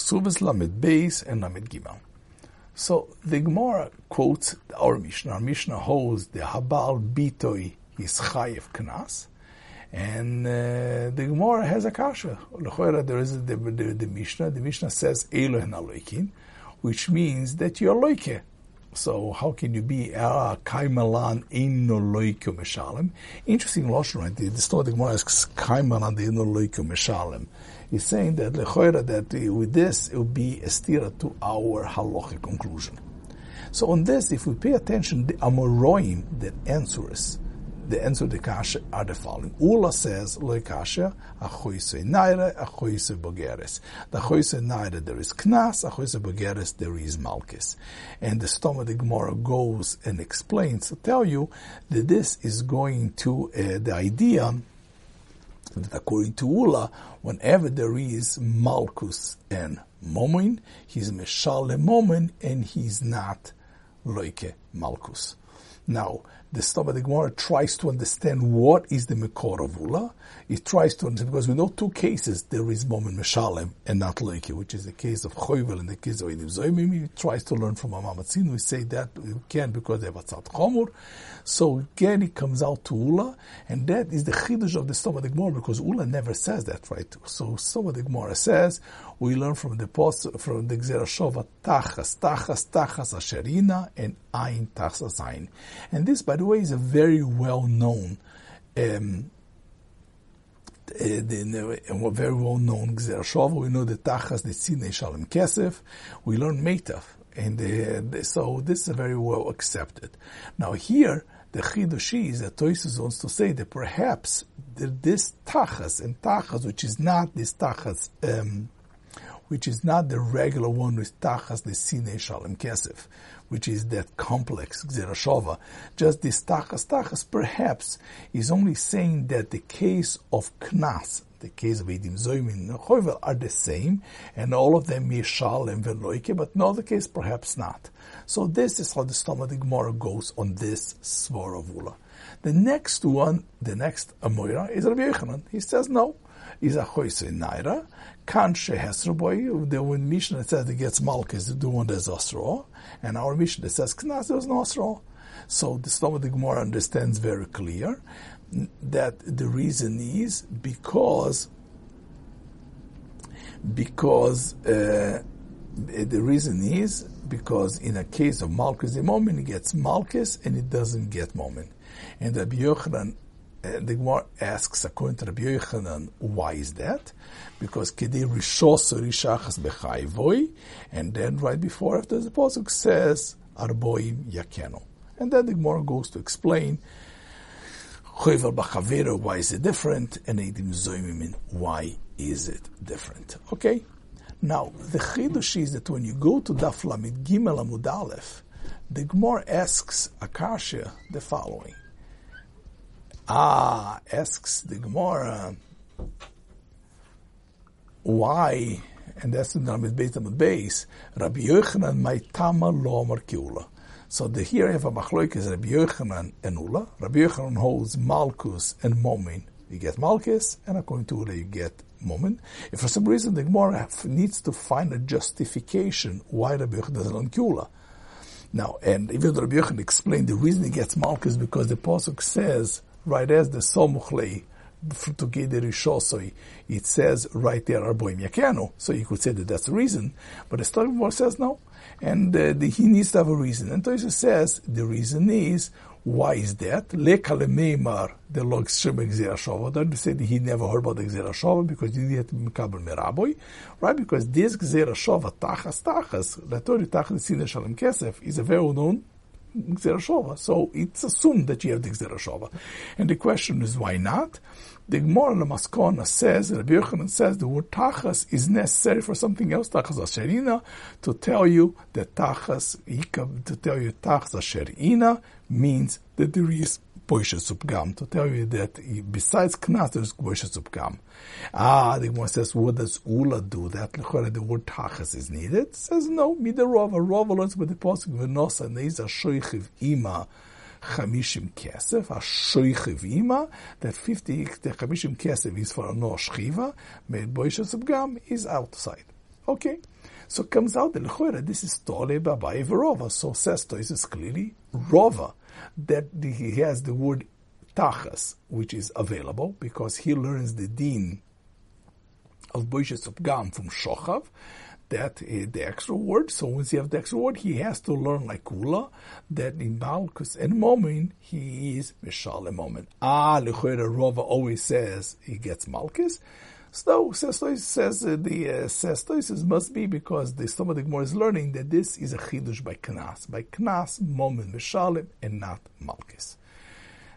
Ksubas Lamed Beis and Lamed Gimel. So the Gemara quotes our Mishnah. Our Mishnah holds the Habal Bitoi is Chayev Knas. And uh, the Gemara has a kasha. There is the, the, the Mishnah. The Mishnah says Elohen Aloikin, which means that you're loike. So how can you be a kaimalan ino loike meshalem? Interesting lashon, right? The, story Gemara asks kaimalan ino loike meshalem. He's saying that lechoira that with this it will be a stira to our halachic conclusion. So on this, if we pay attention, the amoroim that answers the answer to the kasha are the following. Ula says, loy kasha, achoise naira, achoise bogeres. The achoise naira, there is knas, achoise bogeres, there is malchus. And the Stama of the Gemara goes and explains to tell you that this is going to uh, the idea that according to Ula, whenever there is malchus and momin, he's meshale momin and he's not loike malchus. Now, the Stama the Gemara tries to understand what is the Mekor of Ula. It tries to understand, because we know two cases, there is Momen Meshalem and not Leike, which is the case of Choyvel and the case of Edim Zoimim. He tries to learn from Amamatzin. We say that we can because they have a Tzat Chomur. So again, it comes out to Ula, and that is the Chidush of the Stama the Gemara, because Ula never says that, right? So Stama the Gemara says, we learn from the post, from the Gzera Shova, Tachas, Tachas, Tachas Asherina, and Ain Tachas Ain. And this, by the way, is a very well known, um, uh, the, the, very well known Gzer Shova. We know the Tachas, the Tzine Shalom Kesef. We learn Meitav. And uh, so this is very well accepted. Now here, the Chidushi is that Toisus wants to say that perhaps this Tachas and Tachas, which is not this Tachas, um, which is not the regular one with Tachas the Sine Shalom Kesef, which is that complex Gzerashova. Just this Tachas Tachas perhaps is only saying that the case of Knas, the case of Edim Zoimin and are the same, and all of them Mishal and Veloike, but no other case perhaps not. So this is how the Stama Gemara goes on this Svaravula. The next one, the next Amoira, is Rabbi Yochanan. He says no. Is a choise naira, kan shehesraboy. The when Mishnah that says it gets malchus, the one that's osro, and our Mishnah says knas there's no osro. So the Stama the Gemara understands very clear that the reason is because because uh, the reason is because in a case of Malchus, the moment it gets Malchus and it doesn't get moment. And Rabbi Yochanan uh, the Gemara asks, according to Rabbi Yochanan, why is that? Because Kedei Rishos Rishachas Bechayvoi, and then right before after the Pasuk says, Arboim Yakeno. And then the Gemara goes to explain, Choyvel Bachavero, why is it different? And Eidim Zoimimin, why is it different? Okay? Now, the Chidush is that when you go to Daf Lamid Gimel Amud Aleph, the Gemara asks Akasha the following. Ah, asks the Gemara, why? And that's the Nami based on the base. Rabbi Yochanan Maitama Lo Markiula. So the here I have a machloik is Rabbi Yochanan and Ula. Rabbi Yochanan holds Malkus and Momin. You get Malkus, and according to Ula you get Momin. If for some reason the Gemara needs to find a justification why Rabbi Yochanan doesn't Kula. Now, and even Rabbi Yochanan explained the reason he gets Malkus because the Pasuk says right as the Somuchlei to get the Rishosoi, it says right there Arboim Yakenu. So you could say that that's the reason. But the story more says no. And uh, the, he needs to have a reason. And Toysa says the reason is why is that? Lekale Meimar, the log Shemek Gzerashova. Don't say that he never heard about the Gzerashova because he didn't Mikabel Meraboy, right? Because this Gzerashova, Tachas Tachas, the Torah Tachas Sine Shalem Kesef, is a very known Gzerashova. So it's assumed that you have the Gzerashova. And the question is, why not? The Gemara Maskona says, Rabbi Yochanan says, the word tachas is necessary for something else, tachas asherina, to tell you that tachas, to tell you tachas asherina means that there is Boisha Subgam, to tell you that besides Knas, there's Boisha Subgam. Ah, the one says, what does Ula do? That the word Tachas is needed. It says, no, Mida Rova. Rova learns with the Pasuk, Venosa Neiza Shoichiv Ima, Chamishim Kesef, a Shoichiv Ima, that 50, the Chamishim Kesef is for a No Shchiva, made Boisha Subgam is outside. Okay. So comes out that Lechora, this is Tole Babai Verova. So says Toisus clearly, Rova, that he has the word Tachas, which is available because he learns the Din of Boishes Gam from Shochav, that uh, the extra word. So once you have the extra word, he has to learn like Kula, that in Malkus and Momin, he is Mishal Momin. Ah, Lechora Rova always says he gets Malkus. So says says uh, the uh, says must be because the Stama Gemara is learning that this is a chidush by Knas, by Knas, Momin, Mishalim, and not Malkus.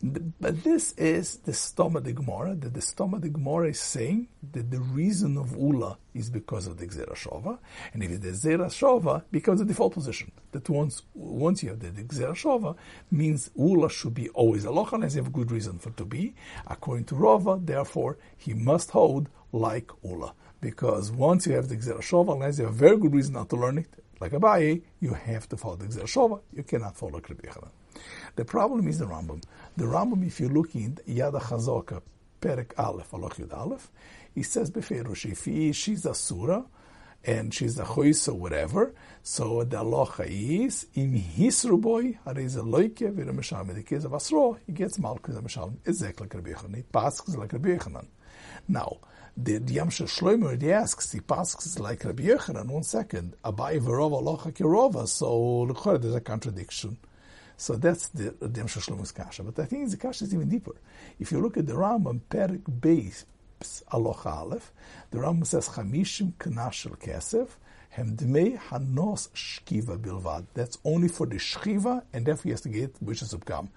But this is the Stoma de that the Stoma de is saying that the reason of Ula is because of the Gzera Shova, and if the Gzera Shova, becomes a default position. That once once you have the Gzera Shova, means Ula should be always a loch unless you have good reason for to be. According to Rava, therefore, he must hold like Ula. Because once you have the Gzera Shova, unless you have very good reason not to learn it, like Abaye, you have to follow the Gzera Shova, you cannot follow Rabbi The problem is the Rambam. The Rambam, if you look in Yad HaChazoka, Perek Aleph, Aloch Yud Aleph, he says Beferush, if he, she's a surah, and she's a chois or whatever, so the aloha is, im hisru is a loike, vir a mesham, the case of Asro, he gets malchus a mesham, exactly like Rabbi Yochanan, he passes like Rabbi Yochanan. Now, the Yamsha Shloimer, he asks, he passes like Rabbi Yochanan, one second, abai verova aloha kirova, so look, there's a contradiction. So that's the Dem Shlomo's Kasha. But I think the Kasha is even deeper. If you look at the Rambam, Perik Beis, Aloch Aleph, the Rambam says, Chamishim Knashel Kesef, Hem Dmei Hanos Shkiva Bilvad. That's only for the Shkiva, and therefore he has to get Bishas Gam.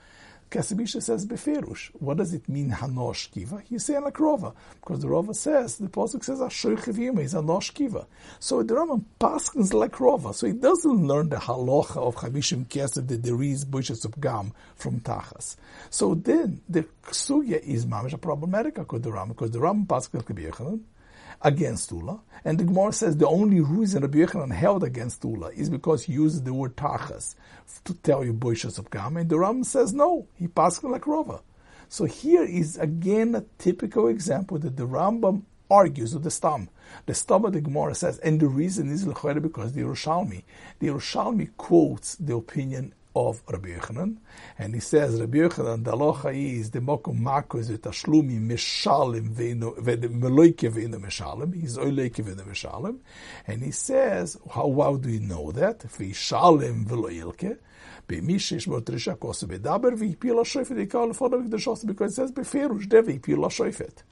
Kasibisha says beferush. What does it mean hanosh kiva? He's saying like Rova, because the Rova says the pasuk says ashoy is hanosh kiva. So the Rambam paskins like Rova, so he doesn't learn the halacha of chamishim kesef there is bushes of gam from tachas. So then the sugya is mamish problematic according to the Rambam, because the Rambam paskins like against Ula. And the Gemara says the only reason Rabbi Yochanan held against Ula is because he uses the word tachas to tell you boishas of Gam. And the Ram says no, he passed like Rova. So here is again a typical example that the Rambam argues with the Stam. The Stam of the Gemara says, and the reason is because the Yerushalmi, the Yerushalmi quotes the opinion of Rabbi Yochanan, and he says Rabbi Yochanan the halacha is the mokum makos et tashlumi mishalim ve'ino ve'meloike ve'ino mishalim. He's oileike ve'ino mishalim, and he says how how do you know that? Ve'ishalim ve'loilke. B'mishish motrisha kosu bedaber ve'ipil ha'shoifet yikal lefonav k'dashos because it says beferush de ve'ipil ha'shoifet.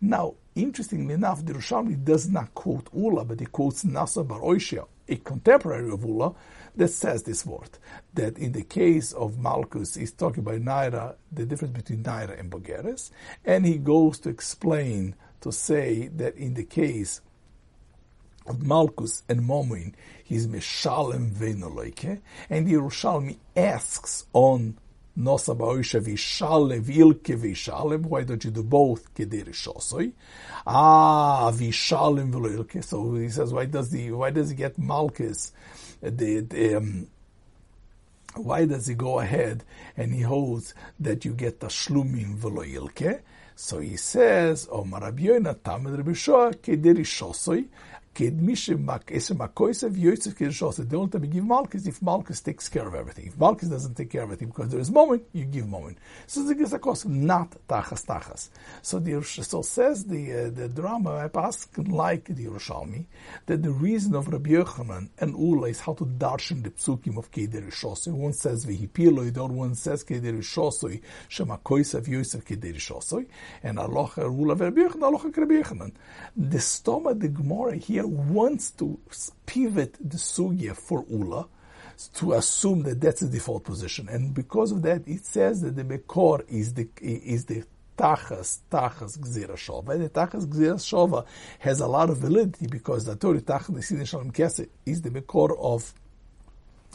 Now, interestingly enough, the Rishonim does not quote Ula, but he quotes Nasa Bar Oishia, a contemporary of Ula, that says this word. That in the case of Malchus, he's talking about Naira, the difference between Naira and Bogeres, and he goes to explain, to say that in the case of Malchus and Momin, he's Meshalem Venoloike, and the Yerushalmi asks on Nosa Ba'oisha Vishalem Vilke Vishalem, why don't you do both Kederi Shosoi? Ah, Vishalem Veloilke. So he says, why does the, why does he get Malchus the, the um, why does he go ahead and he holds that you get the shlumim v'lo So he says, "O Rabbi Tamed Rabbi Shoa kederi shosoi the only time you give Malchus if Malchus takes care of everything. If Malchus doesn't take care of everything because there is moment, you give moment. So the Gizakos, not Tachas Tachas. So the so says the uh, the drama I ask like the Yerushalmi that the reason of Rabbi Yochanan and Ula is how to darshan the psukim of Keder Shosoi. One says Vihipiloi, the other one says Keder Shosoi, Shema Koisav Yosef Keder Shosoi, and Aloha Ula Rabbi Yochanan, Aloha Rabbi Yochanan. The stoma, the Gemara here wants to pivot the sugya for Ula to assume that that's the default position. And because of that, it says that the Mekor is the, is the Tachas, Tachas Gzira Shova. And the Tachas Gzira Shova has a lot of validity because the Torah Tachas Nesin Shalom Kesef is the Mekor of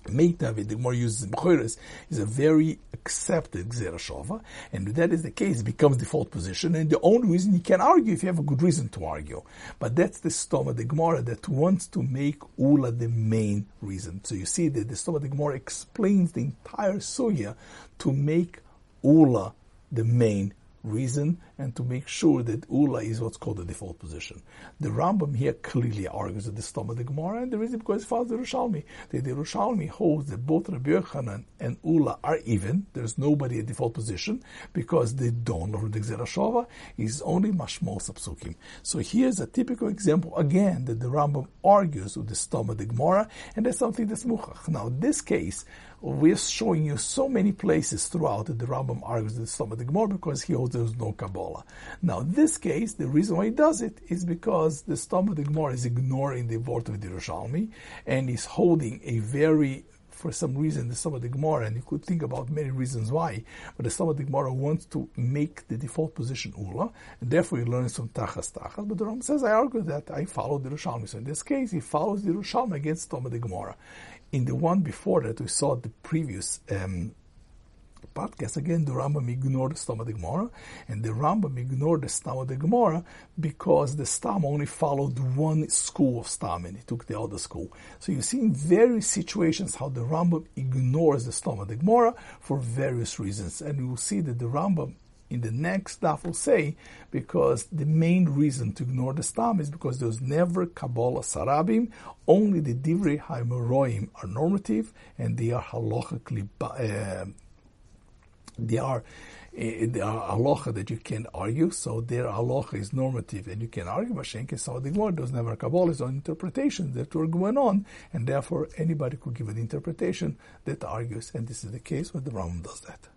Meitav, the more uses B'choris, is a very accepted Gzera and if that is the case, it becomes default position, and the only reason you can argue if you have a good reason to argue. But that's the Stoma the Gemara that wants to make Ula the main reason. So you see that the Stoma the Gemara explains the entire Sugya to make Ula the main reason, and to make sure that Ula is what's called the default position. The Rambam here clearly argues that the stama of the Gemara, and the reason because it follows the Yerushalmi. The, the Yerushalmi holds that both Rabbi Yochanan and Ula are even. There's nobody at default position because they don't know the Gzerashova is only Mashmol Sapsukim. So here's a typical example again that the Rambam argues with the stama of the Gemara, and that's something that's muchach. Now, in this case, we're showing you so many places throughout that the Rambam argues with the Stama the Gemara because he holds there's no Kabbalah. Now, in this case, the reason why he does it is because the the Gemara is ignoring the word of the Yerushalmi and is holding a very for some reason the the Gemara, and you could think about many reasons why, but the the Gemara wants to make the default position Ula, and therefore he learns from Tachas Tachas. But the Ram says, I argue that I follow the Yerushalmi. So in this case, he follows the Yerushalmi against the Gemara. In the one before that, we saw the previous um, podcast, again, the Rambam ignored the Stam of the Gemara, and the Rambam ignored the Stam of the Gemara because the Stam only followed one school of Stam, and he took the other school. So you see in various situations how the Rambam ignores the Stam of the Gemara for various reasons, and you will see that the Rambam in the next daf will say because the main reason to ignore the stam is because there's never Kabbalah Sarabim, only the Divrei Haimoroim are normative and they are halachically, uh, they are uh, they are halacha that you can argue, so their halacha is normative and you can argue. Mashenke Saudi Gemara does never Kabbalah is on interpretations that were going on, and therefore anybody could give an interpretation that argues, and this is the case where the Rambam does that.